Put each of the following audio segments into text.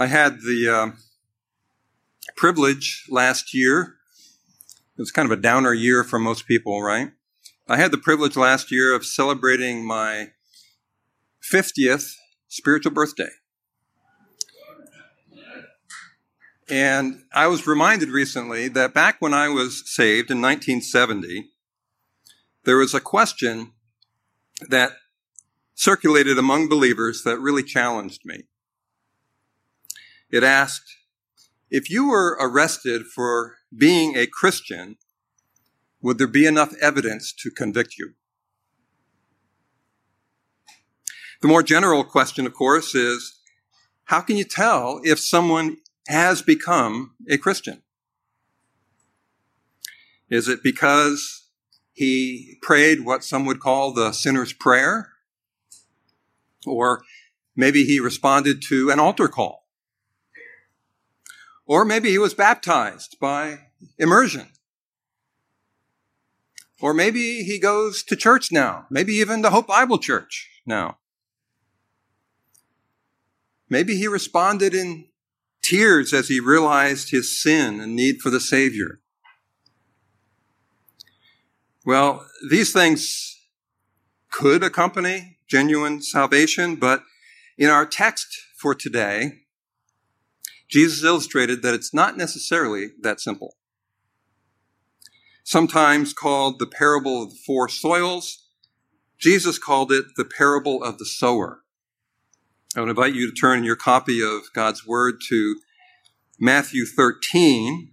I had the uh, privilege last year. It was kind of a downer year for most people, right? I had the privilege last year of celebrating my 50th spiritual birthday. And I was reminded recently that back when I was saved in 1970, there was a question that circulated among believers that really challenged me. It asked, if you were arrested for being a Christian, would there be enough evidence to convict you? The more general question, of course, is how can you tell if someone has become a Christian? Is it because he prayed what some would call the sinner's prayer? Or maybe he responded to an altar call? Or maybe he was baptized by immersion? Or maybe he goes to church now, maybe even the Hope Bible Church now. Maybe he responded in tears as he realized his sin and need for the Savior. Well, these things could accompany genuine salvation, but in our text for today, Jesus illustrated that it's not necessarily that simple. Sometimes called the parable of the four soils, Jesus called it the parable of the sower. I would invite you to turn your copy of God's Word to Matthew 13.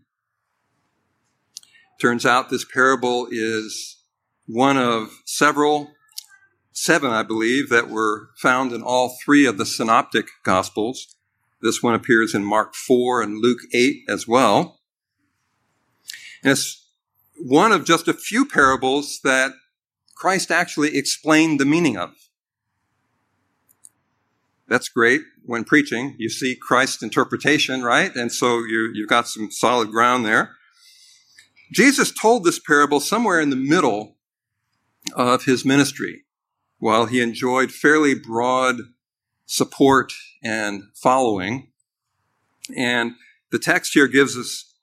Turns out this parable is one of several, seven, I believe, that were found in all three of the synoptic gospels. This one appears in Mark 4 and Luke 8 as well. And it's one of just a few parables that Christ actually explained the meaning of. That's great. When preaching, you see Christ's interpretation, right? And so you, you've got some solid ground there. Jesus told this parable somewhere in the middle of his ministry while he enjoyed fairly broad support and following. And the text here gives us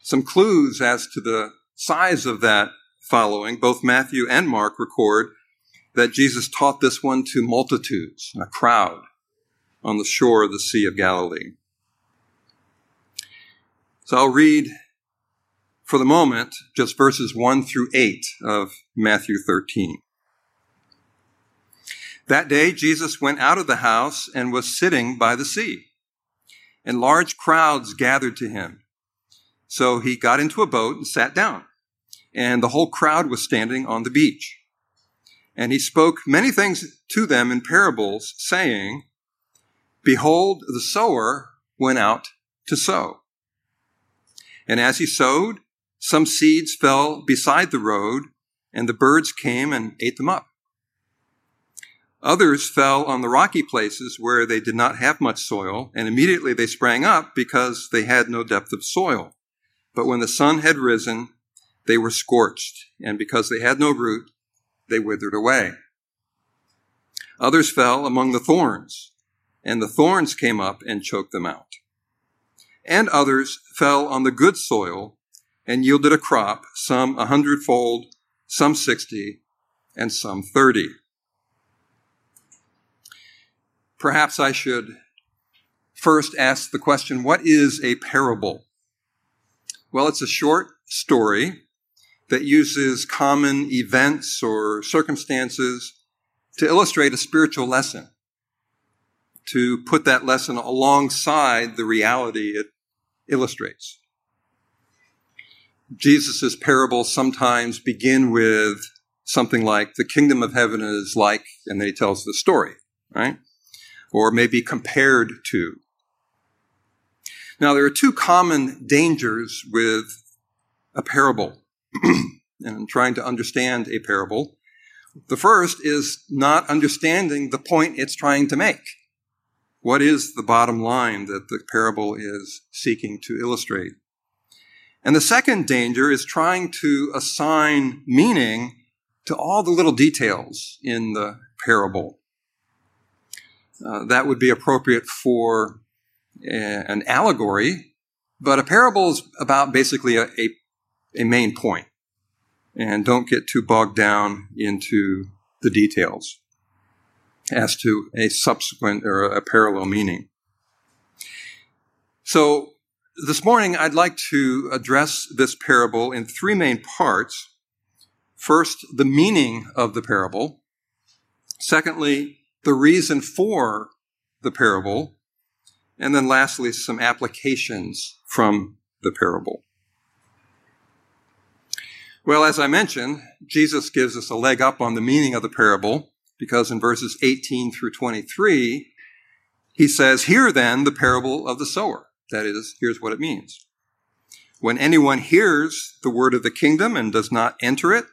some clues as to the size of that following. Both Matthew and Mark record that Jesus taught this one to multitudes, a crowd on the shore of the Sea of Galilee. So I'll read for the moment just verses 1 through 8 of Matthew 13. That day, Jesus went out of the house and was sitting by the sea, and large crowds gathered to him. So he got into a boat and sat down, and the whole crowd was standing on the beach. And he spoke many things to them in parables, saying, Behold, the sower went out to sow. And as he sowed, some seeds fell beside the road, and the birds came and ate them up. Others fell on the rocky places where they did not have much soil, and immediately they sprang up because they had no depth of soil. But when the sun had risen, they were scorched, and because they had no root, they withered away. Others fell among the thorns and the thorns came up and choked them out. And others fell on the good soil and yielded a crop, some a hundredfold, some sixty, and some thirty. Perhaps I should first ask the question, what is a parable? Well, it's a short story that uses common events or circumstances to illustrate a spiritual lesson to put that lesson alongside the reality it illustrates. Jesus' parables sometimes begin with something like the kingdom of heaven is like, and then he tells the story, right? Or maybe compared to. Now, there are two common dangers with a parable and trying to understand a parable. The first is not understanding the point it's trying to make. What is the bottom line that the parable is seeking to illustrate? And the second danger is trying to assign meaning to all the little details in the parable. Uh, that would be appropriate for an allegory, but a parable is about basically a, a, a main point. And don't get too bogged down into the details as to a subsequent or a parallel meaning. So this morning, I'd like to address this parable in three main parts. First, the meaning of the parable. Secondly, the reason for the parable. And then lastly, some applications from the parable. Well, as I mentioned, Jesus gives us a leg up on the meaning of the parable because in verses 18 through 23, he says, Hear then the parable of the sower. That is, here's what it means. When anyone hears the word of the kingdom and does not enter it,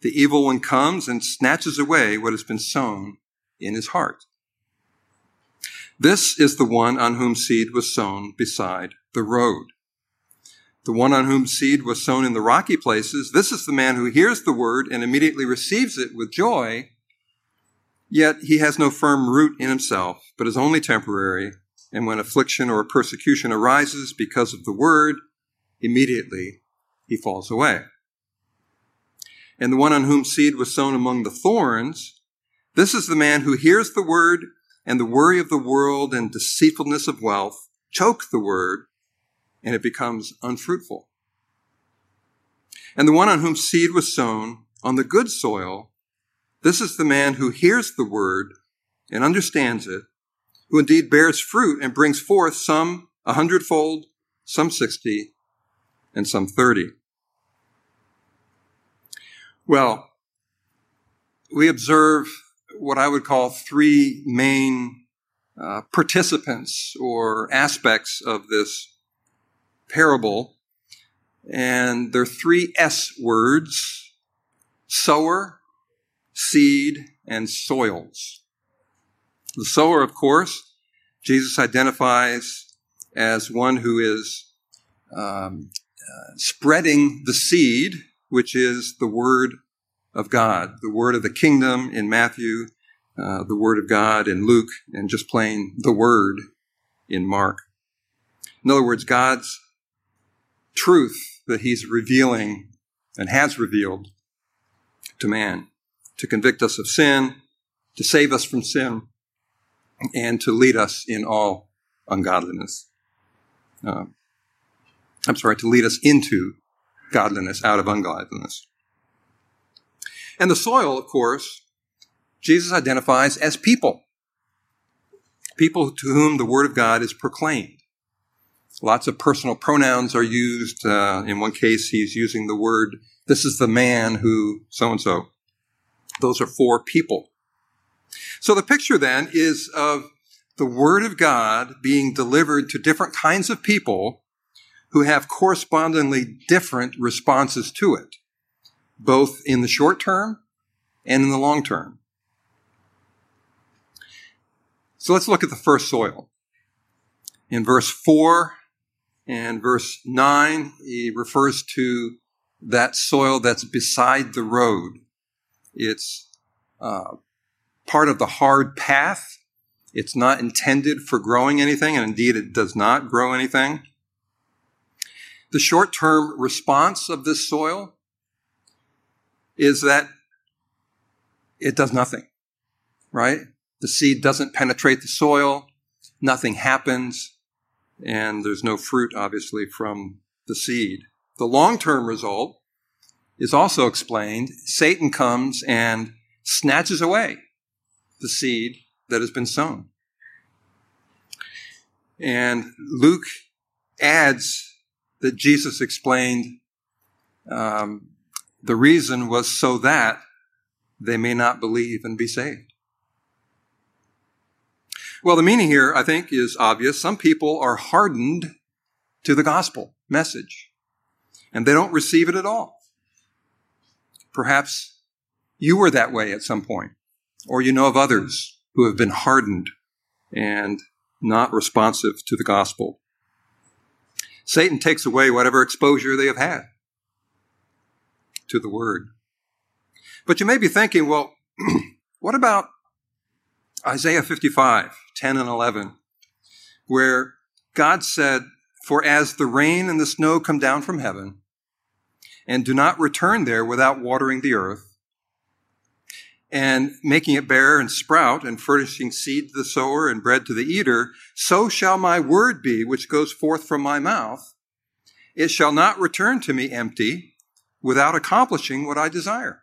the evil one comes and snatches away what has been sown in his heart. This is the one on whom seed was sown beside the road. The one on whom seed was sown in the rocky places, this is the man who hears the word and immediately receives it with joy, yet he has no firm root in himself, but is only temporary, and when affliction or persecution arises because of the word, immediately he falls away. And the one on whom seed was sown among the thorns, this is the man who hears the word and the worry of the world and deceitfulness of wealth choke the word and it becomes unfruitful. And the one on whom seed was sown on the good soil, this is the man who hears the word and understands it, who indeed bears fruit and brings forth some a hundredfold, some sixty, and some thirty. Well, we observe what I would call three main uh, participants or aspects of this parable. And there are three S words sower, seed, and soils. The sower, of course, Jesus identifies as one who is um, uh, spreading the seed, which is the word of God, the word of the kingdom in Matthew, uh, the word of God in Luke, and just plain the word in Mark. In other words, God's truth that he's revealing and has revealed to man to convict us of sin, to save us from sin, and to lead us in all ungodliness. Uh, I'm sorry, to lead us into godliness out of ungodliness. And the soil, of course, Jesus identifies as people. People to whom the Word of God is proclaimed. Lots of personal pronouns are used. Uh, in one case, he's using the word, this is the man who so and so. Those are four people. So the picture then is of the Word of God being delivered to different kinds of people who have correspondingly different responses to it, both in the short term and in the long term. So let's look at the first soil. In verse 4 and verse 9, he refers to that soil that's beside the road. It's uh, part of the hard path. It's not intended for growing anything, and indeed it does not grow anything. The short term response of this soil is that it does nothing, right? The seed doesn't penetrate the soil, nothing happens and there's no fruit, obviously, from the seed. The long term result is also explained. Satan comes and snatches away the seed that has been sown. And Luke adds that Jesus explained um, the reason was so that they may not believe and be saved. Well, the meaning here, I think, is obvious. Some people are hardened to the gospel message and they don't receive it at all. Perhaps you were that way at some point, or you know of others who have been hardened and not responsive to the gospel. Satan takes away whatever exposure they have had to the word. But you may be thinking, well, what about Isaiah 55, 10 and 11, where God said, For as the rain and the snow come down from heaven, and do not return there without watering the earth, and making it bear and sprout, and furnishing seed to the sower and bread to the eater, so shall my word be which goes forth from my mouth. It shall not return to me empty, without accomplishing what I desire,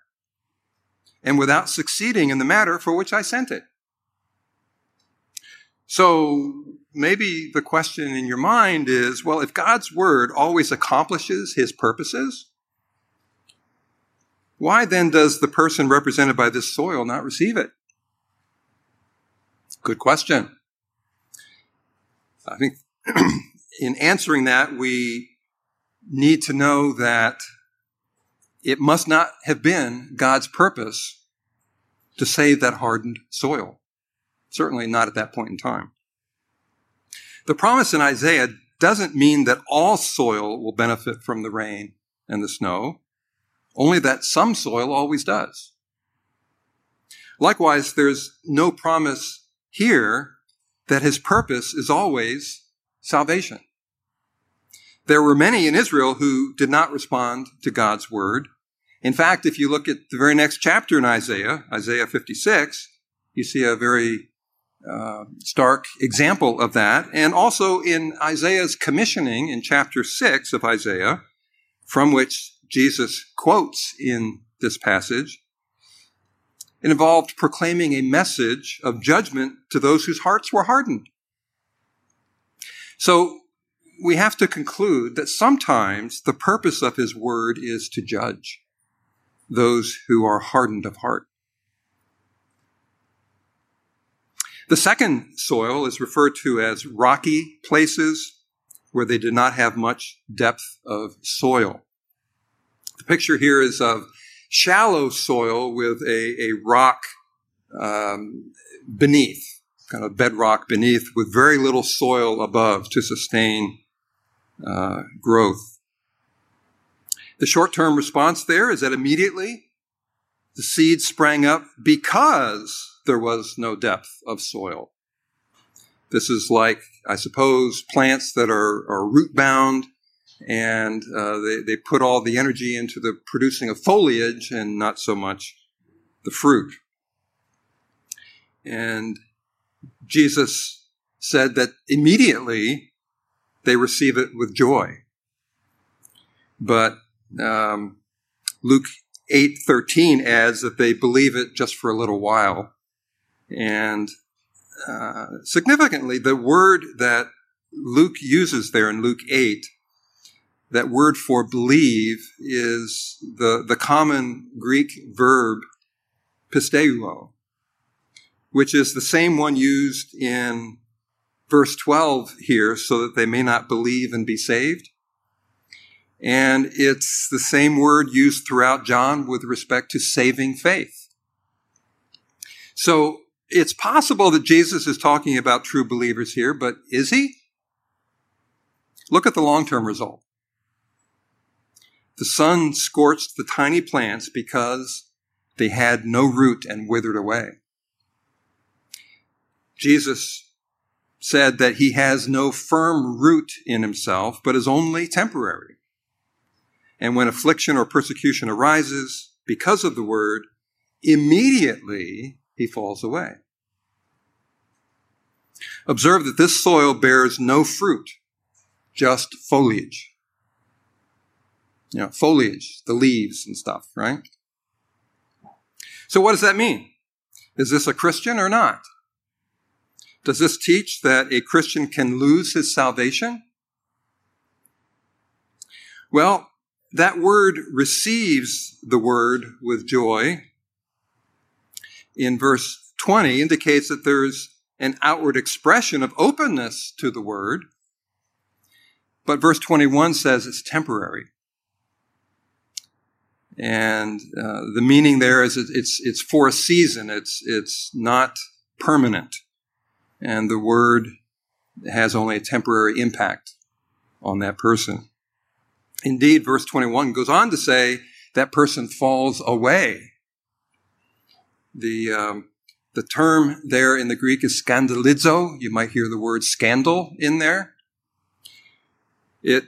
and without succeeding in the matter for which I sent it. So maybe the question in your mind is, well, if God's word always accomplishes his purposes, why then does the person represented by this soil not receive it? Good question. I think in answering that, we need to know that it must not have been God's purpose to save that hardened soil. Certainly not at that point in time. The promise in Isaiah doesn't mean that all soil will benefit from the rain and the snow, only that some soil always does. Likewise, there's no promise here that his purpose is always salvation. There were many in Israel who did not respond to God's word. In fact, if you look at the very next chapter in Isaiah, Isaiah 56, you see a very uh, stark example of that. And also in Isaiah's commissioning in chapter 6 of Isaiah, from which Jesus quotes in this passage, it involved proclaiming a message of judgment to those whose hearts were hardened. So we have to conclude that sometimes the purpose of his word is to judge those who are hardened of heart. The second soil is referred to as rocky places where they did not have much depth of soil. The picture here is of shallow soil with a, a rock um, beneath, kind of bedrock beneath, with very little soil above to sustain uh, growth. The short term response there is that immediately the seed sprang up because there was no depth of soil. This is like, I suppose, plants that are, are root bound and uh, they, they put all the energy into the producing of foliage and not so much the fruit. And Jesus said that immediately they receive it with joy. But um, Luke 8:13 adds that they believe it just for a little while and uh, significantly, the word that Luke uses there in Luke 8, that word for believe is the, the common Greek verb pisteuo, which is the same one used in verse 12 here, so that they may not believe and be saved. And it's the same word used throughout John with respect to saving faith. So it's possible that Jesus is talking about true believers here, but is he? Look at the long term result. The sun scorched the tiny plants because they had no root and withered away. Jesus said that he has no firm root in himself, but is only temporary. And when affliction or persecution arises because of the word, immediately he falls away. Observe that this soil bears no fruit, just foliage. You know, foliage, the leaves and stuff, right? So what does that mean? Is this a Christian or not? Does this teach that a Christian can lose his salvation? Well, that word receives the word with joy in verse 20 indicates that there's an outward expression of openness to the word. But verse 21 says it's temporary. And uh, the meaning there is it's, it's for a season. It's, it's not permanent. And the word has only a temporary impact on that person. Indeed, verse 21 goes on to say that person falls away. The, um, the term there in the Greek is scandalizo. You might hear the word scandal in there. It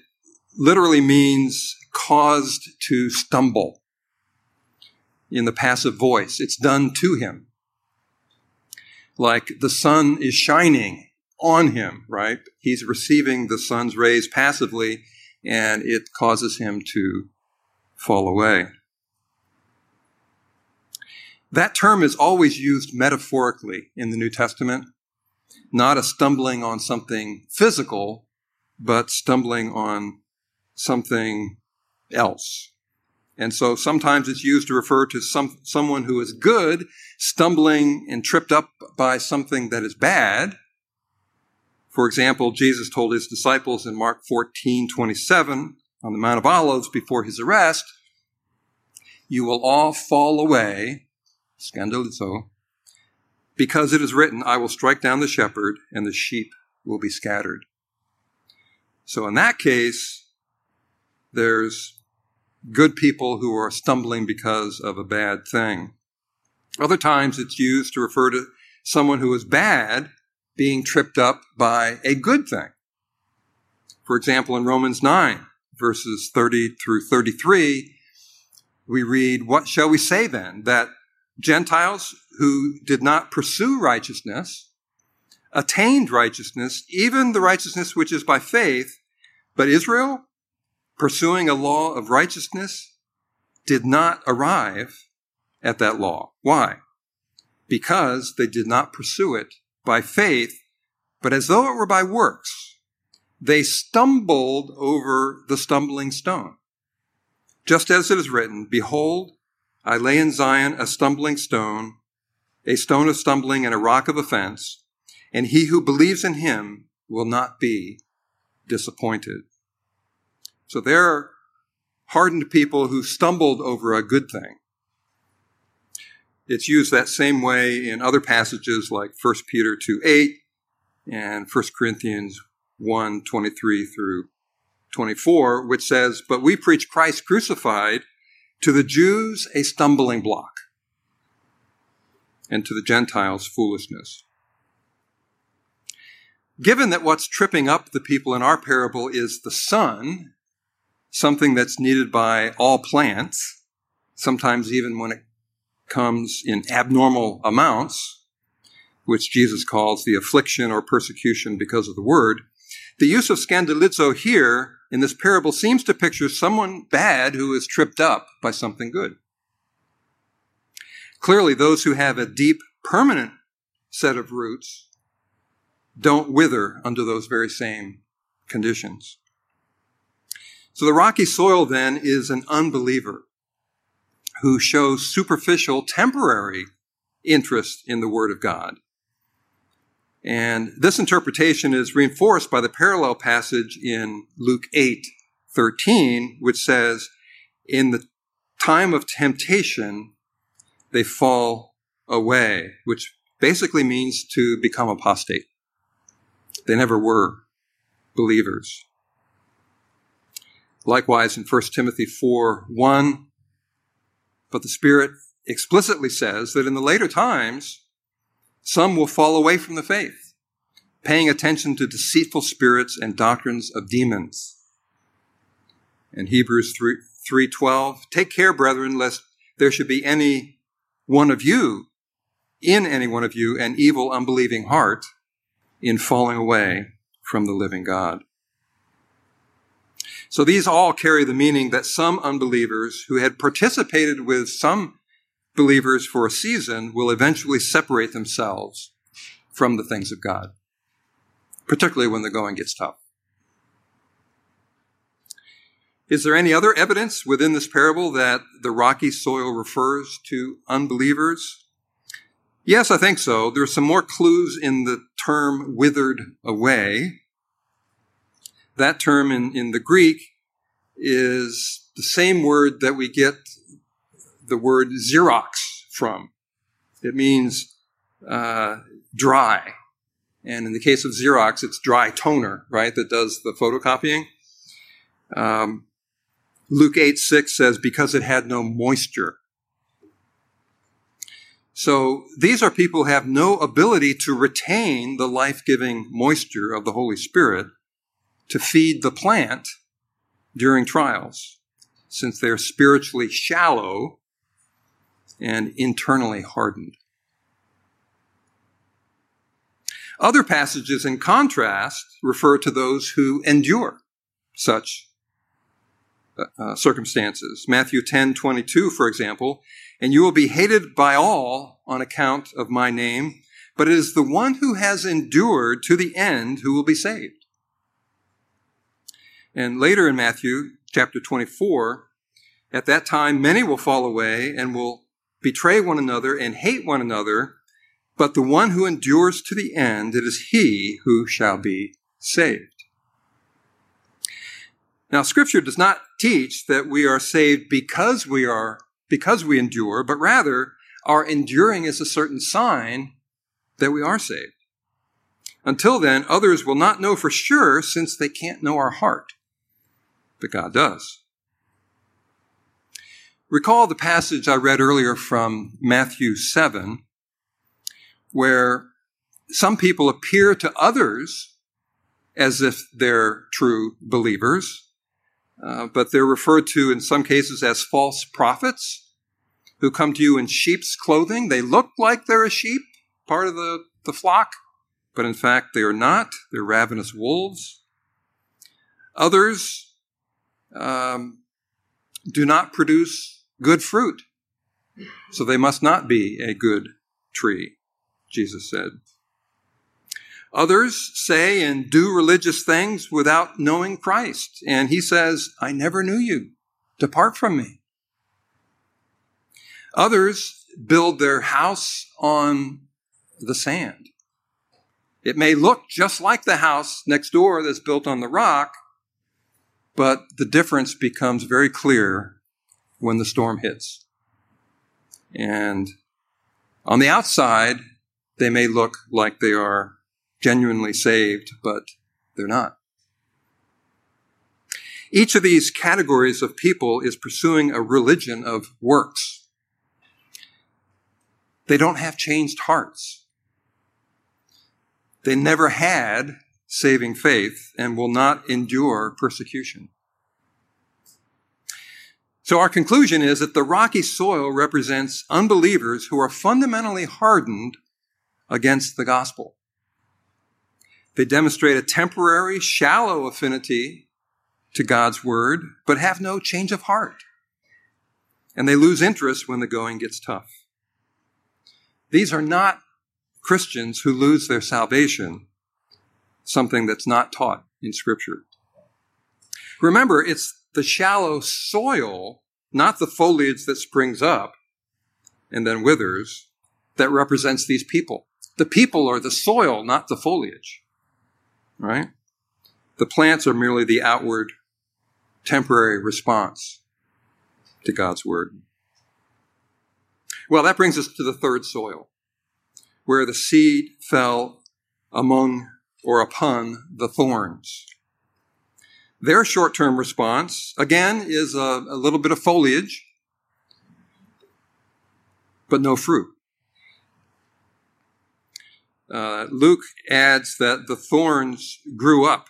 literally means caused to stumble in the passive voice. It's done to him. Like the sun is shining on him, right? He's receiving the sun's rays passively and it causes him to fall away. That term is always used metaphorically in the New Testament, not a stumbling on something physical, but stumbling on something else. And so sometimes it's used to refer to some, someone who is good stumbling and tripped up by something that is bad. For example, Jesus told his disciples in Mark 14, 27 on the Mount of Olives before his arrest, you will all fall away scandalizo, because it is written, I will strike down the shepherd and the sheep will be scattered. So in that case, there's good people who are stumbling because of a bad thing. Other times it's used to refer to someone who is bad being tripped up by a good thing. For example, in Romans 9, verses 30 through 33, we read, What shall we say then? That Gentiles who did not pursue righteousness attained righteousness, even the righteousness which is by faith, but Israel, pursuing a law of righteousness, did not arrive at that law. Why? Because they did not pursue it by faith, but as though it were by works. They stumbled over the stumbling stone. Just as it is written, Behold, I lay in Zion a stumbling stone, a stone of stumbling and a rock of offense, and he who believes in him will not be disappointed. So there are hardened people who stumbled over a good thing. It's used that same way in other passages like 1 Peter 2 8 and 1 Corinthians 1 23 through 24, which says, But we preach Christ crucified to the Jews, a stumbling block, and to the Gentiles, foolishness. Given that what's tripping up the people in our parable is the sun, something that's needed by all plants, sometimes even when it comes in abnormal amounts, which Jesus calls the affliction or persecution because of the word, the use of scandalizo here in this parable seems to picture someone bad who is tripped up by something good. Clearly, those who have a deep, permanent set of roots don't wither under those very same conditions. So the rocky soil then is an unbeliever who shows superficial, temporary interest in the Word of God. And this interpretation is reinforced by the parallel passage in Luke 8, 13, which says, in the time of temptation, they fall away, which basically means to become apostate. They never were believers. Likewise, in 1 Timothy 4, 1, but the Spirit explicitly says that in the later times, some will fall away from the faith, paying attention to deceitful spirits and doctrines of demons. In Hebrews 3, 3:12, take care, brethren, lest there should be any one of you, in any one of you, an evil, unbelieving heart in falling away from the living God. So these all carry the meaning that some unbelievers who had participated with some believers for a season will eventually separate themselves from the things of God, particularly when the going gets tough. Is there any other evidence within this parable that the rocky soil refers to unbelievers? Yes, I think so. There are some more clues in the term withered away. That term in, in the Greek is the same word that we get the word Xerox from. It means uh, dry. And in the case of Xerox, it's dry toner, right, that does the photocopying. Um, Luke 8 6 says, because it had no moisture. So these are people who have no ability to retain the life giving moisture of the Holy Spirit to feed the plant during trials, since they're spiritually shallow and internally hardened. Other passages, in contrast, refer to those who endure such uh, uh, circumstances. Matthew 10 22, for example, and you will be hated by all on account of my name, but it is the one who has endured to the end who will be saved. And later in Matthew chapter 24, at that time many will fall away and will betray one another and hate one another, but the one who endures to the end, it is he who shall be saved. Now, scripture does not teach that we are saved because we are, because we endure, but rather our enduring is a certain sign that we are saved. Until then, others will not know for sure since they can't know our heart. But God does. Recall the passage I read earlier from Matthew 7, where some people appear to others as if they're true believers, uh, but they're referred to in some cases as false prophets who come to you in sheep's clothing. They look like they're a sheep, part of the, the flock, but in fact they are not. They're ravenous wolves. Others um, do not produce good fruit, so they must not be a good tree, Jesus said. Others say and do religious things without knowing Christ. And he says, I never knew you. Depart from me. Others build their house on the sand. It may look just like the house next door that's built on the rock, but the difference becomes very clear when the storm hits. And on the outside, they may look like they are genuinely saved, but they're not. Each of these categories of people is pursuing a religion of works. They don't have changed hearts. They never had saving faith and will not endure persecution. So our conclusion is that the rocky soil represents unbelievers who are fundamentally hardened against the gospel. They demonstrate a temporary, shallow affinity to God's word, but have no change of heart. And they lose interest when the going gets tough. These are not Christians who lose their salvation, something that's not taught in Scripture. Remember, it's the shallow soil, not the foliage that springs up and then withers, that represents these people. The people are the soil, not the foliage right? The plants are merely the outward, temporary response to God's word. Well, that brings us to the third soil, where the seed fell among or upon the thorns. Their short term response, again, is a, a, little bit of foliage, but no fruit. Uh, Luke adds that the thorns grew up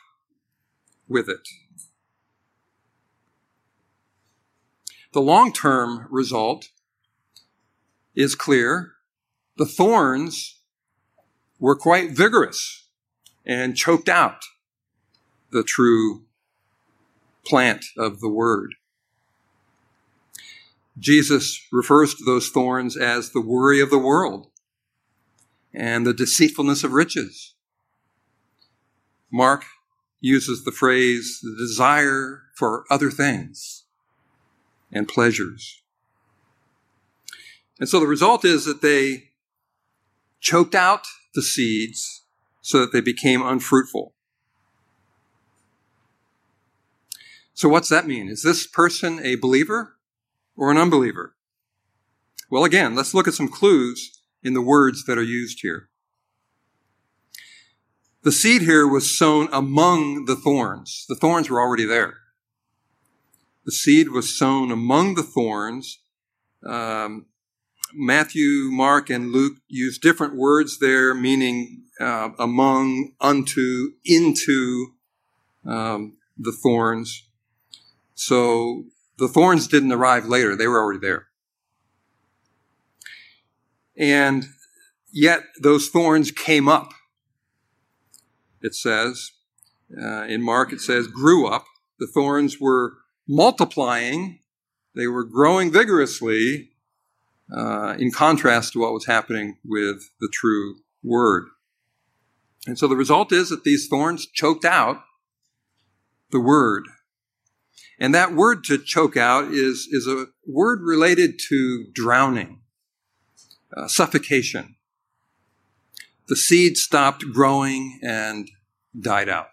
with it. The long term result is clear. The thorns were quite vigorous and choked out the true plant of the word. Jesus refers to those thorns as the worry of the world and the deceitfulness of riches. Mark uses the phrase the desire for other things and pleasures. And so the result is that they choked out the seeds so that they became unfruitful. So what's that mean? Is this person a believer or an unbeliever? Well, again, let's look at some clues in the words that are used here. The seed here was sown among the thorns. The thorns were already there. The seed was sown among the thorns. Um, Matthew, Mark, and Luke use different words there, meaning uh, among, unto, into. um, the thorns. So the thorns didn't arrive later, they were already there. And yet those thorns came up. It says, uh, in Mark, it says, grew up. The thorns were multiplying, they were growing vigorously, uh, in contrast to what was happening with the true word. And so the result is that these thorns choked out the word. And that word to choke out is, is a word related to drowning, uh, suffocation. The seed stopped growing and died out.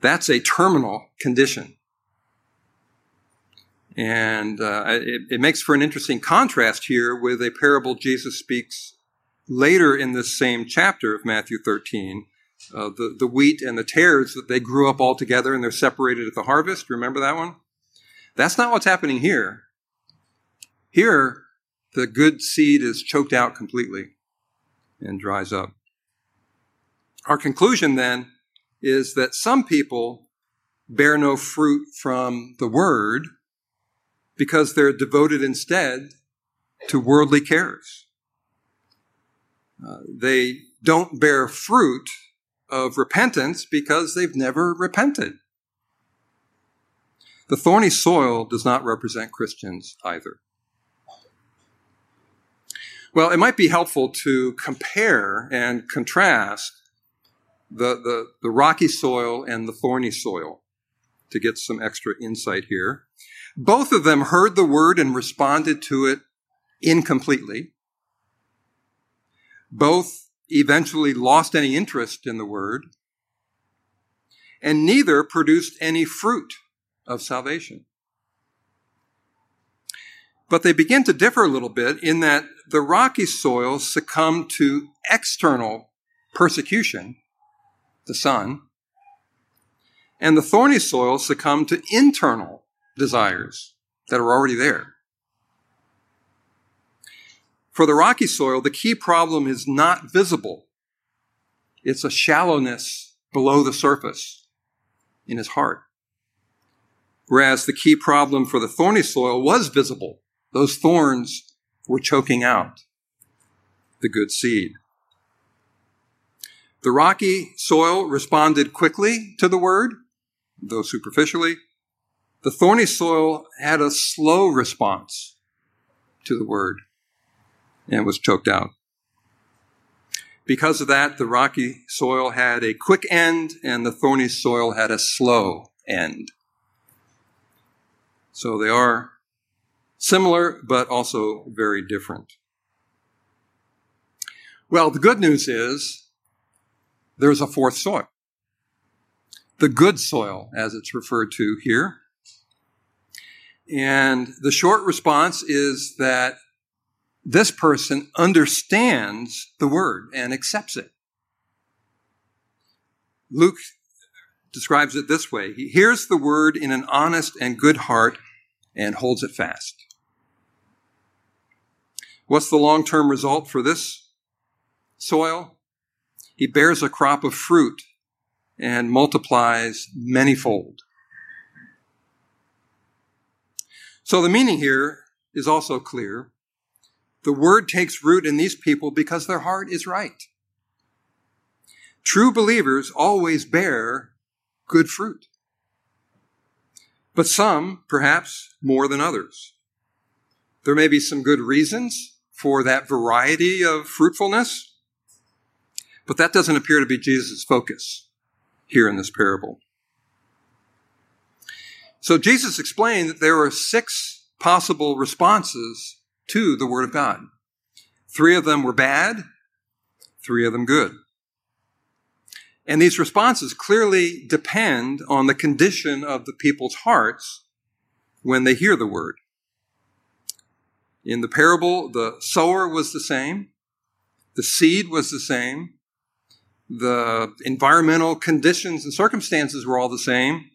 That's a terminal condition. And uh, it, it, makes for an interesting contrast here with a parable Jesus speaks later in this same chapter of Matthew 13. Uh, the, the wheat and the tares, that they grew up all together and they're separated at the harvest. Remember that one? That's not what's happening here. Here, the good seed is choked out completely and dries up. Our conclusion then is that some people bear no fruit from the word because they're devoted instead to worldly cares. Uh, they don't bear fruit of repentance because they've never repented. The thorny soil does not represent Christians either. Well, it might be helpful to compare and contrast the, the, the rocky soil and the thorny soil to get some extra insight here. Both of them heard the word and responded to it incompletely. Both eventually lost any interest in the word. And neither produced any fruit of salvation. But they begin to differ a little bit in that the rocky soil succumbed to external persecution, the sun, and the thorny soil succumbed to internal desires that are already there. For the rocky soil, the key problem is not visible. It's a shallowness below the surface in his heart. Whereas the key problem for the thorny soil was visible. Those thorns were choking out the good seed. The rocky soil responded quickly to the word, though superficially. The thorny soil had a slow response to the word and was choked out. Because of that, the rocky soil had a quick end and the thorny soil had a slow end. So they are similar, but also very different. Well, the good news is there's a fourth soil. The good soil, as it's referred to here. And the short response is that this person understands the word and accepts it. Luke describes it this way. He hears the word in an honest and good heart and holds it fast. What's the long-term result for this soil? He bears a crop of fruit and multiplies manyfold. So the meaning here is also clear. The word takes root in these people because their heart is right. True believers always bear good fruit. But some, perhaps more than others. There may be some good reasons for that variety of fruitfulness, but that doesn't appear to be Jesus' focus here in this parable. So Jesus explained that there are six possible responses to the Word of God. Three of them were bad, three of them good. And these responses clearly depend on the condition of the people's hearts when they hear the Word. In the parable, the sower was the same, the seed was the same, the environmental conditions and circumstances were all the same,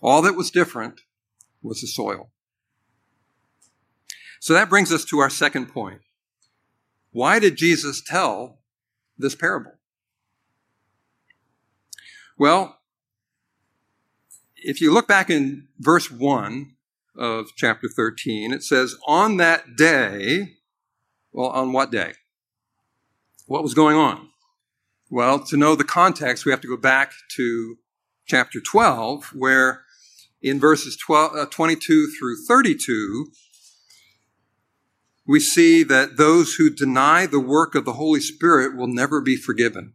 all that was different was the soil. So that brings us to our second point. Why did Jesus tell this parable? Well, if you look back in verse 1 of chapter 13, it says, On that day, well, on what day? What was going on? Well, to know the context, we have to go back to chapter 12, where in verses 12, uh, 22 through 32, we see that those who deny the work of the Holy Spirit will never be forgiven.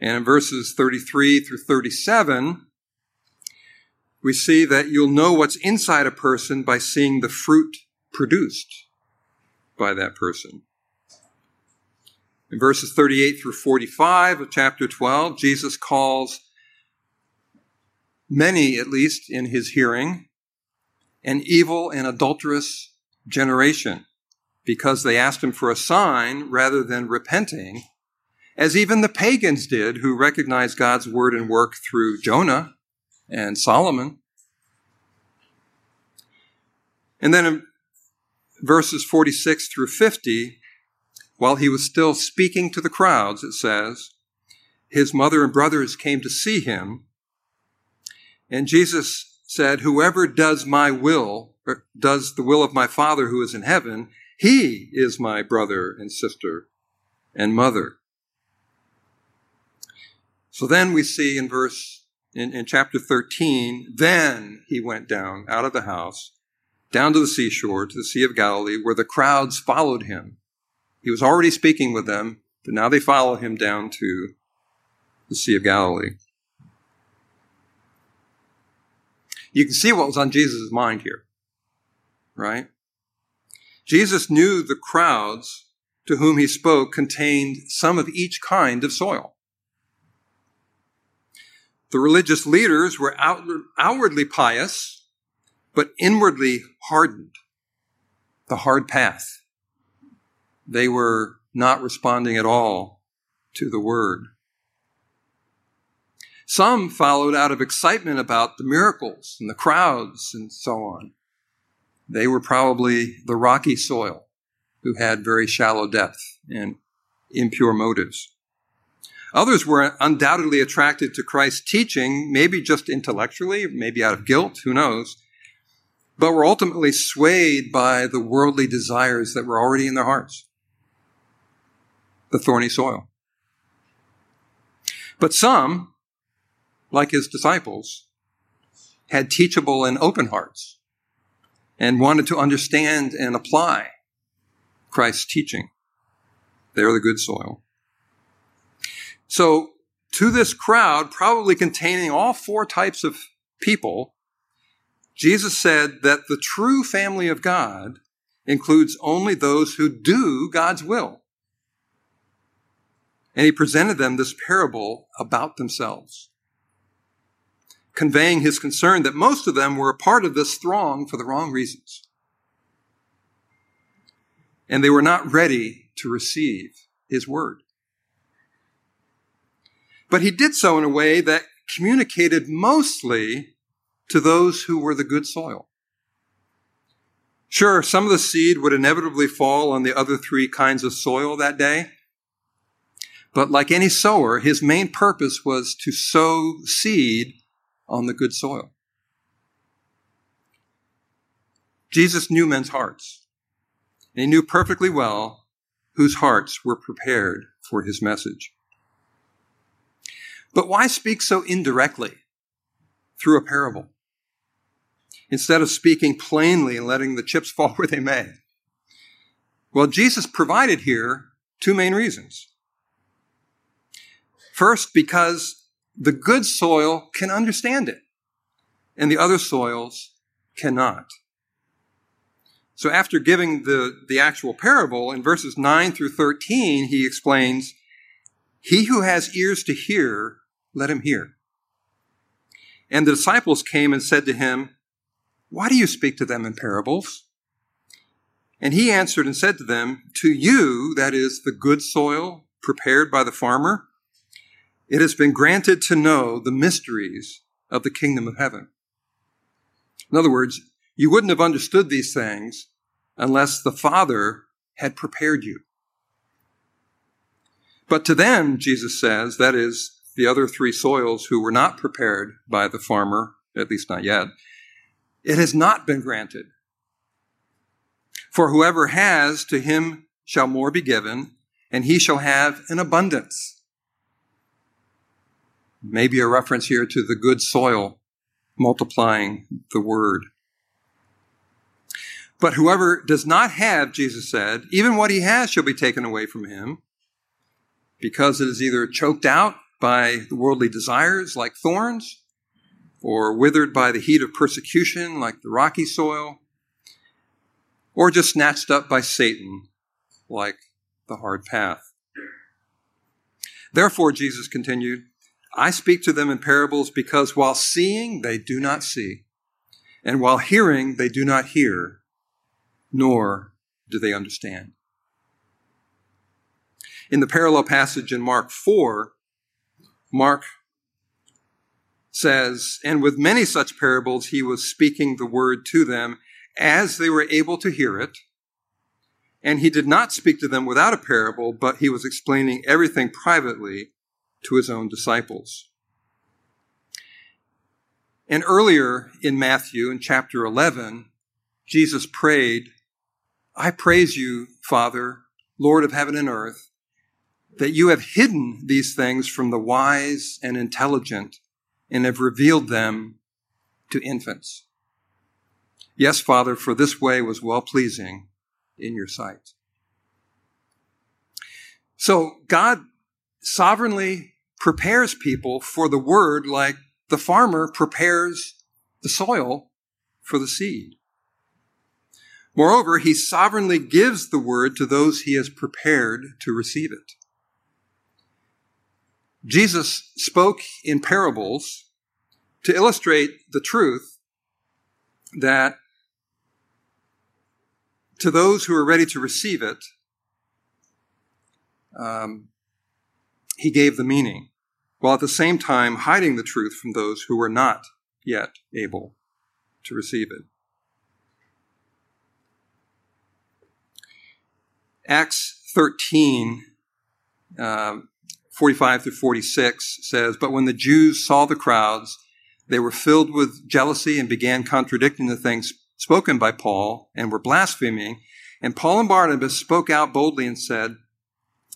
And in verses 33 through 37, we see that you'll know what's inside a person by seeing the fruit produced by that person. In verses 38 through 45 of chapter 12, Jesus calls many, at least in his hearing, an evil and adulterous generation because they asked him for a sign rather than repenting, as even the pagans did who recognized God's word and work through Jonah and Solomon. And then in verses 46 through 50, while he was still speaking to the crowds, it says, his mother and brothers came to see him. And Jesus said, Whoever does my will, does the will of my Father who is in heaven, he is my brother and sister and mother. So then we see in verse, in, in chapter 13, then he went down out of the house, down to the seashore, to the Sea of Galilee, where the crowds followed him. He was already speaking with them, but now they follow him down to the Sea of Galilee. You can see what was on Jesus' mind here, right? Jesus knew the crowds to whom he spoke contained some of each kind of soil. The religious leaders were outwardly pious, but inwardly hardened. The hard path. They were not responding at all to the word. Some followed out of excitement about the miracles and the crowds and so on. They were probably the rocky soil who had very shallow depth and impure motives. Others were undoubtedly attracted to Christ's teaching, maybe just intellectually, maybe out of guilt, who knows, but were ultimately swayed by the worldly desires that were already in their hearts. The thorny soil. But some, like his disciples, had teachable and open hearts and wanted to understand and apply Christ's teaching. They're the good soil. So, to this crowd, probably containing all four types of people, Jesus said that the true family of God includes only those who do God's will. And he presented them this parable about themselves conveying his concern that most of them were a part of this throng for the wrong reasons. And they were not ready to receive his word. But he did so in a way that communicated mostly to those who were the good soil. Sure, some of the seed would inevitably fall on the other three kinds of soil that day. But like any sower, his main purpose was to sow seed on the good soil. Jesus knew men's hearts. And he knew perfectly well whose hearts were prepared for his message. But why speak so indirectly through a parable? Instead of speaking plainly and letting the chips fall where they may. Well, Jesus provided here two main reasons. First, because the good soil can understand it, and the other soils cannot. So after giving the, the actual parable, in verses 9 through 13, he explains, He who has ears to hear, let him hear. And the disciples came and said to him, Why do you speak to them in parables? And he answered and said to them, To you, that is the good soil prepared by the farmer, it has been granted to know the mysteries of the kingdom of heaven. In other words, you wouldn't have understood these things unless the Father had prepared you. But to them, Jesus says, that is, the other three soils who were not prepared by the farmer, at least not yet, it has not been granted. For whoever has, to him shall more be given, and he shall have an abundance. Maybe a reference here to the good soil multiplying the word. But whoever does not have, Jesus said, even what he has shall be taken away from him, because it is either choked out by the worldly desires like thorns, or withered by the heat of persecution like the rocky soil, or just snatched up by Satan like the hard path. Therefore, Jesus continued, I speak to them in parables because while seeing, they do not see, and while hearing, they do not hear, nor do they understand. In the parallel passage in Mark 4, Mark says, And with many such parables, he was speaking the word to them as they were able to hear it. And he did not speak to them without a parable, but he was explaining everything privately to his own disciples. And earlier in Matthew, in chapter 11, Jesus prayed, I praise you, Father, Lord of heaven and earth, that you have hidden these things from the wise and intelligent and have revealed them to infants. Yes, Father, for this way was well pleasing in your sight. So God sovereignly prepares people for the word like the farmer prepares the soil for the seed. Moreover, he sovereignly gives the word to those he has prepared to receive it. Jesus spoke in parables to illustrate the truth that to those who are ready to receive it, um, he gave the meaning, while at the same time hiding the truth from those who were not yet able to receive it. Acts 13, uh, 45 through 46 says, But when the Jews saw the crowds, they were filled with jealousy and began contradicting the things spoken by Paul and were blaspheming. And Paul and Barnabas spoke out boldly and said,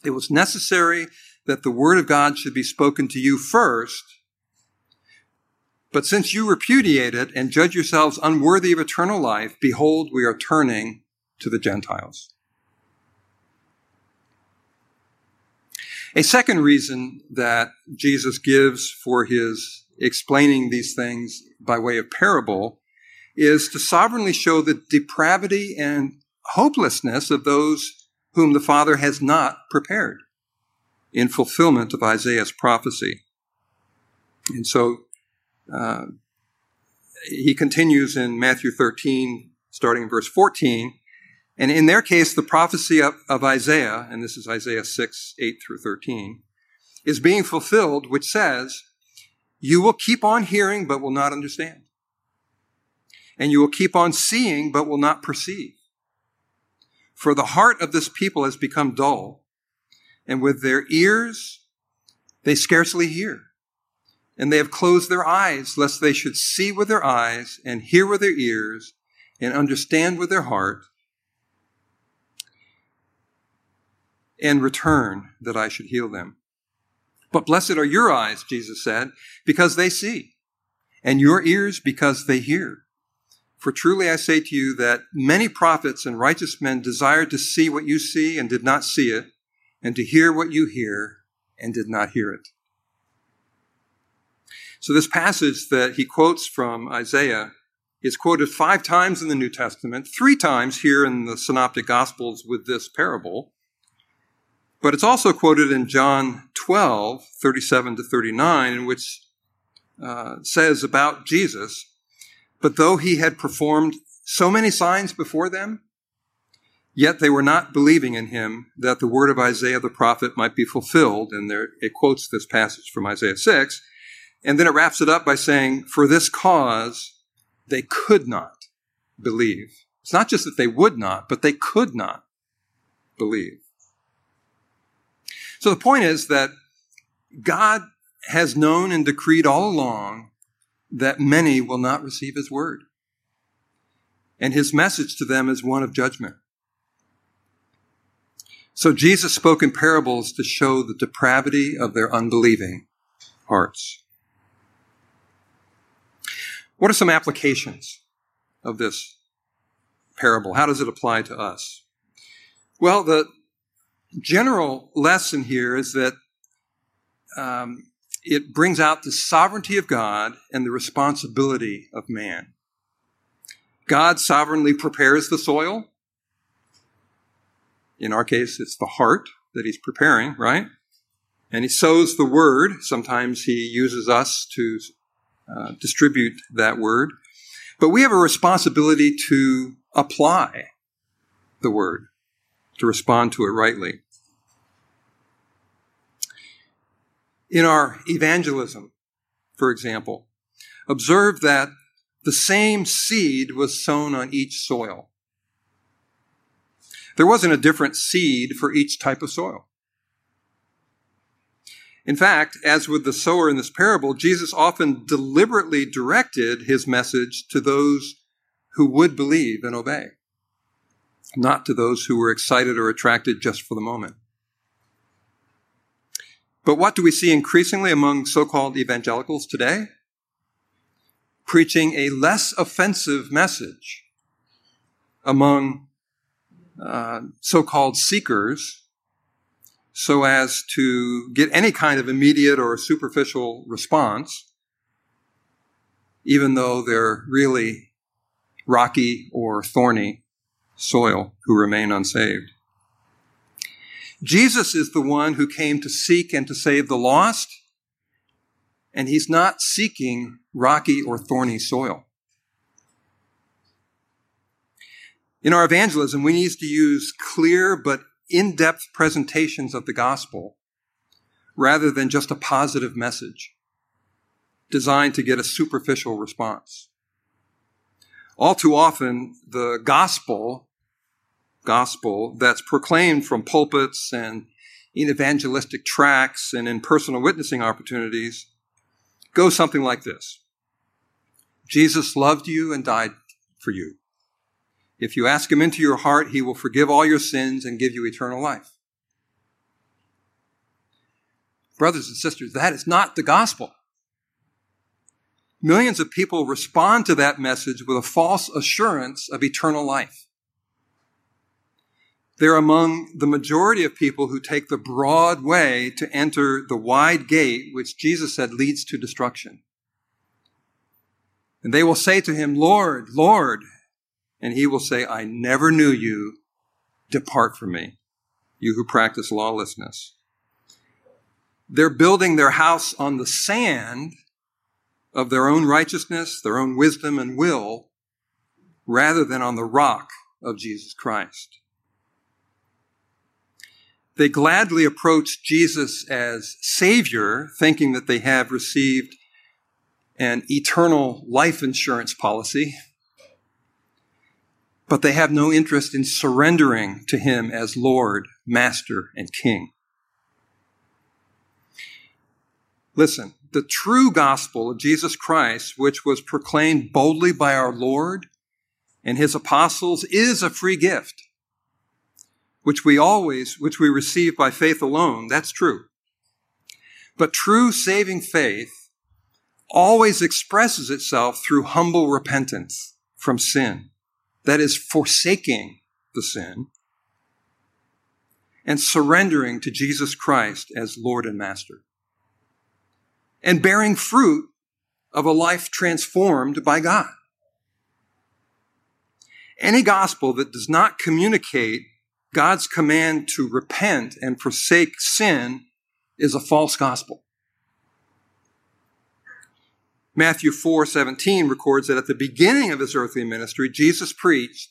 It was necessary that the word of God should be spoken to you first. But since you repudiate it and judge yourselves unworthy of eternal life, behold, we are turning to the Gentiles. A second reason that Jesus gives for his explaining these things by way of parable is to sovereignly show the depravity and hopelessness of those whom the Father has not prepared in fulfillment of Isaiah's prophecy. And so uh, he continues in Matthew 13, starting in verse 14. And in their case, the prophecy of, of Isaiah, and this is Isaiah 6, 8 through 13, is being fulfilled, which says, You will keep on hearing, but will not understand and you will keep on seeing, but will not perceive. For the heart of this people has become dull, and with their ears they scarcely hear. And they have closed their eyes, lest they should see with their eyes, and hear with their ears, and understand with their heart, and return that I should heal them. But blessed are your eyes, Jesus said, because they see, and your ears because they hear. For truly I say to you that many prophets and righteous men desired to see what you see and did not see it, and to hear what you hear and did not hear it. So this passage that he quotes from Isaiah is quoted five times in the New Testament, three times here in the Synoptic Gospels with this parable. But it's also quoted in John 12, 37 to 39, in which uh, says about Jesus, but though he had performed so many signs before them, yet they were not believing in him that the word of Isaiah the prophet might be fulfilled. And there, it quotes this passage from Isaiah 6. And then it wraps it up by saying, For this cause they could not believe. It's not just that they would not, but they could not believe. So the point is that God has known and decreed all along that many will not receive his word. And his message to them is one of judgment. So Jesus spoke in parables to show the depravity of their unbelieving hearts. What are some applications of this parable? How does it apply to us? Well, the general lesson here is that um, it brings out the sovereignty of God and the responsibility of man. God sovereignly prepares the soil. In our case, it's the heart that he's preparing, right? And he sows the word. Sometimes he uses us to uh, distribute that word. But we have a responsibility to apply the word, to respond to it rightly. In our evangelism, for example, observe that the same seed was sown on each soil. There wasn't a different seed for each type of soil. In fact, as with the sower in this parable, Jesus often deliberately directed his message to those who would believe and obey, not to those who were excited or attracted just for the moment. But what do we see increasingly among so called evangelicals today? Preaching a less offensive message among uh, so called seekers so as to get any kind of immediate or superficial response, even though they're really rocky or thorny soil who remain unsaved. Jesus is the one who came to seek and to save the lost, and he's not seeking rocky or thorny soil. In our evangelism, we need to use clear but in-depth presentations of the gospel rather than just a positive message designed to get a superficial response. All too often, the gospel gospel that's proclaimed from pulpits and in evangelistic tracts and in personal witnessing opportunities goes something like this. Jesus loved you and died for you. If you ask him into your heart, he will forgive all your sins and give you eternal life. Brothers and sisters, that is not the gospel. Millions of people respond to that message with a false assurance of eternal life. They're among the majority of people who take the broad way to enter the wide gate, which Jesus said leads to destruction. And they will say to him, Lord, Lord. And he will say, I never knew you. Depart from me, you who practice lawlessness. They're building their house on the sand of their own righteousness, their own wisdom and will, rather than on the rock of Jesus Christ. They gladly approach Jesus as Savior, thinking that they have received an eternal life insurance policy, but they have no interest in surrendering to Him as Lord, Master, and King. Listen, the true gospel of Jesus Christ, which was proclaimed boldly by our Lord and His apostles, is a free gift which we always, which we receive by faith alone, that's true. But true saving faith always expresses itself through humble repentance from sin. That is forsaking the sin and surrendering to Jesus Christ as Lord and Master. And bearing fruit of a life transformed by God. Any gospel that does not communicate God's command to repent and forsake sin is a false gospel. Matthew 4:17 records that at the beginning of his earthly ministry Jesus preached,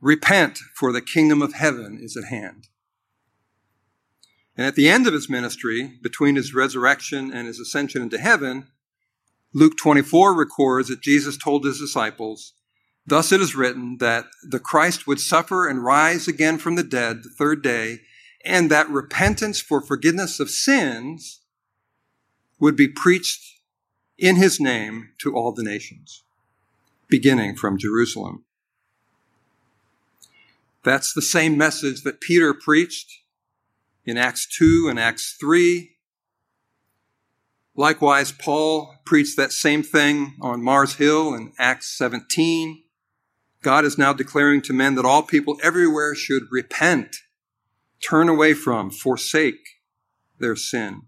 "Repent, for the kingdom of heaven is at hand." And at the end of his ministry, between his resurrection and his ascension into heaven, Luke 24 records that Jesus told his disciples, Thus it is written that the Christ would suffer and rise again from the dead the third day, and that repentance for forgiveness of sins would be preached in his name to all the nations, beginning from Jerusalem. That's the same message that Peter preached in Acts 2 and Acts 3. Likewise, Paul preached that same thing on Mars Hill in Acts 17. God is now declaring to men that all people everywhere should repent, turn away from, forsake their sin.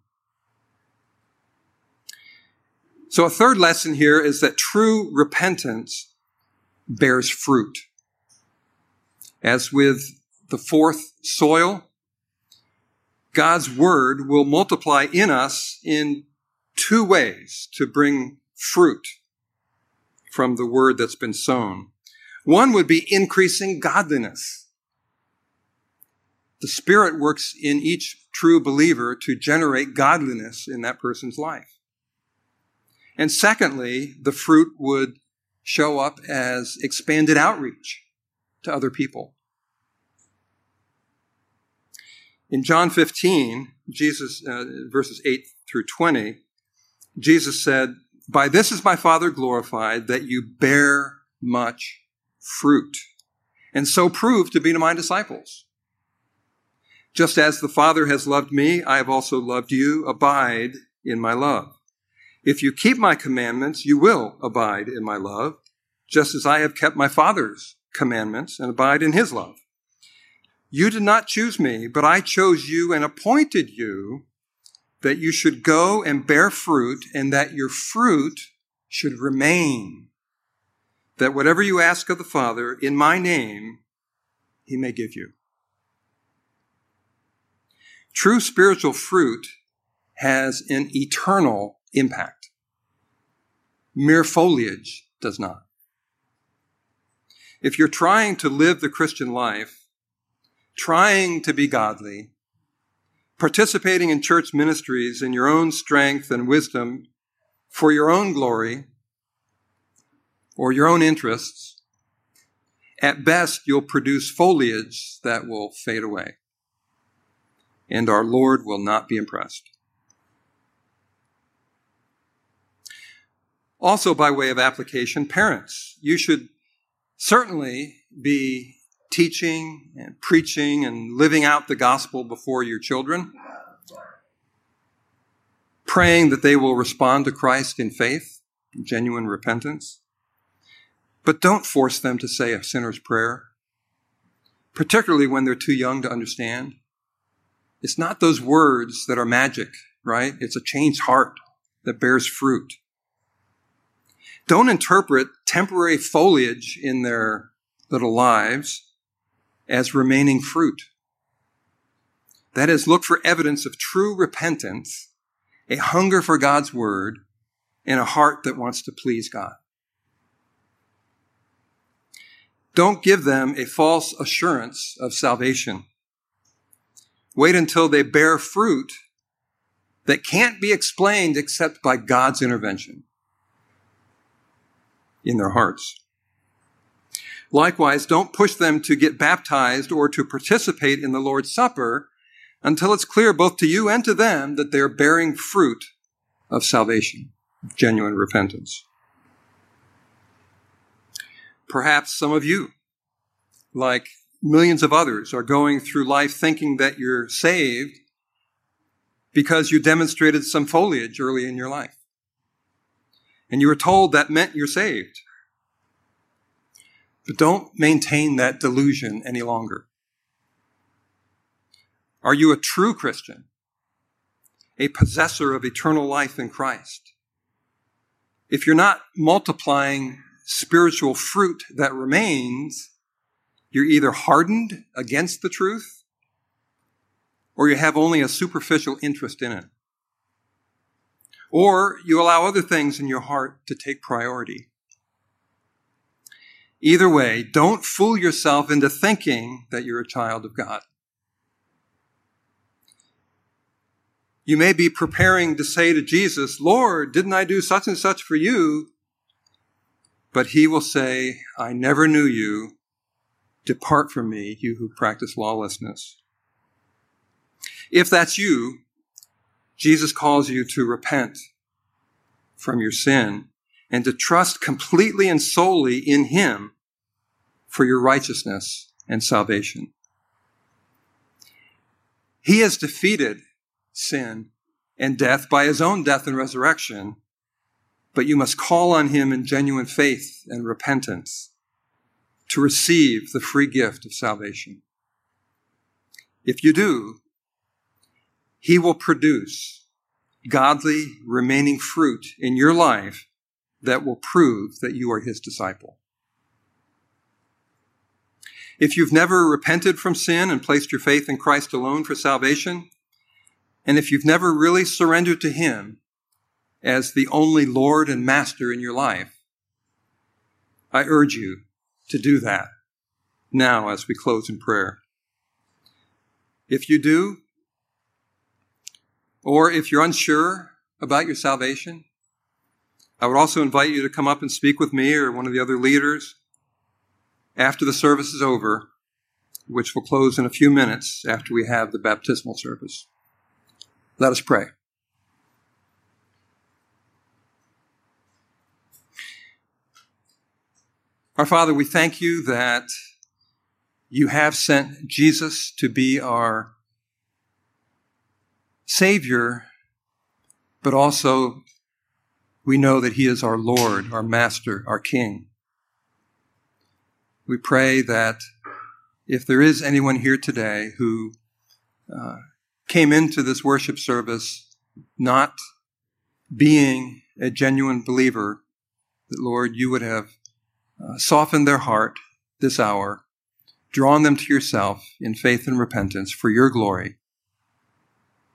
So a third lesson here is that true repentance bears fruit. As with the fourth soil, God's word will multiply in us in two ways to bring fruit from the word that's been sown. One would be increasing godliness. The Spirit works in each true believer to generate godliness in that person's life. And secondly, the fruit would show up as expanded outreach to other people. In John 15, Jesus, uh, verses 8 through 20, Jesus said, By this is my Father glorified, that you bear much fruit, and so prove to be my disciples. Just as the Father has loved me, I have also loved you. Abide in my love. If you keep my commandments, you will abide in my love, just as I have kept my Father's commandments and abide in his love. You did not choose me, but I chose you and appointed you that you should go and bear fruit and that your fruit should remain. That whatever you ask of the Father in my name, he may give you. True spiritual fruit has an eternal impact. Mere foliage does not. If you're trying to live the Christian life trying to be godly, participating in church ministries in your own strength and wisdom for your own glory or your own interests, at best you'll produce foliage that will fade away. And our Lord will not be impressed. Also, by way of application, parents, you should certainly be teaching and preaching and living out the gospel before your children, praying that they will respond to Christ in faith, genuine repentance. But don't force them to say a sinner's prayer, particularly when they're too young to understand. It's not those words that are magic, right? It's a changed heart that bears fruit. Don't interpret temporary foliage in their little lives as remaining fruit. That is, look for evidence of true repentance, a hunger for God's word, and a heart that wants to please God. Don't give them a false assurance of salvation. Wait until they bear fruit that can't be explained except by God's intervention in their hearts. Likewise, don't push them to get baptized or to participate in the Lord's Supper until it's clear both to you and to them that they're bearing fruit of salvation, genuine repentance. Perhaps some of you, like millions of others, are going through life thinking that you're saved because you demonstrated some foliage early in your life. And you were told that meant you're saved. But don't maintain that delusion any longer. Are you a true Christian? A possessor of eternal life in Christ? If you're not multiplying spiritual fruit that remains, you're either hardened against the truth or you have only a superficial interest in it. Or you allow other things in your heart to take priority. Either way, don't fool yourself into thinking that you're a child of God. You may be preparing to say to Jesus, Lord, didn't I do such and such for you? But he will say, I never knew you. Depart from me, you who practice lawlessness. If that's you, Jesus calls you to repent from your sin and to trust completely and solely in Him for your righteousness and salvation. He has defeated sin and death by His own death and resurrection, but you must call on Him in genuine faith and repentance to receive the free gift of salvation. If you do, He will produce godly remaining fruit in your life that will prove that you are His disciple. If you've never repented from sin and placed your faith in Christ alone for salvation, and if you've never really surrendered to Him as the only Lord and Master in your life, I urge you to do that now as we close in prayer. If you do, or if you're unsure about your salvation, I would also invite you to come up and speak with me or one of the other leaders after the service is over, which will close in a few minutes after we have the baptismal service. Let us pray. Our Father, we thank you that you have sent Jesus to be our Savior, but also we know that He is our Lord, our Master, our King. We pray that if there is anyone here today who uh, came into this worship service not being a genuine believer, that Lord, you would have uh, softened their heart this hour, drawn them to yourself in faith and repentance for your glory.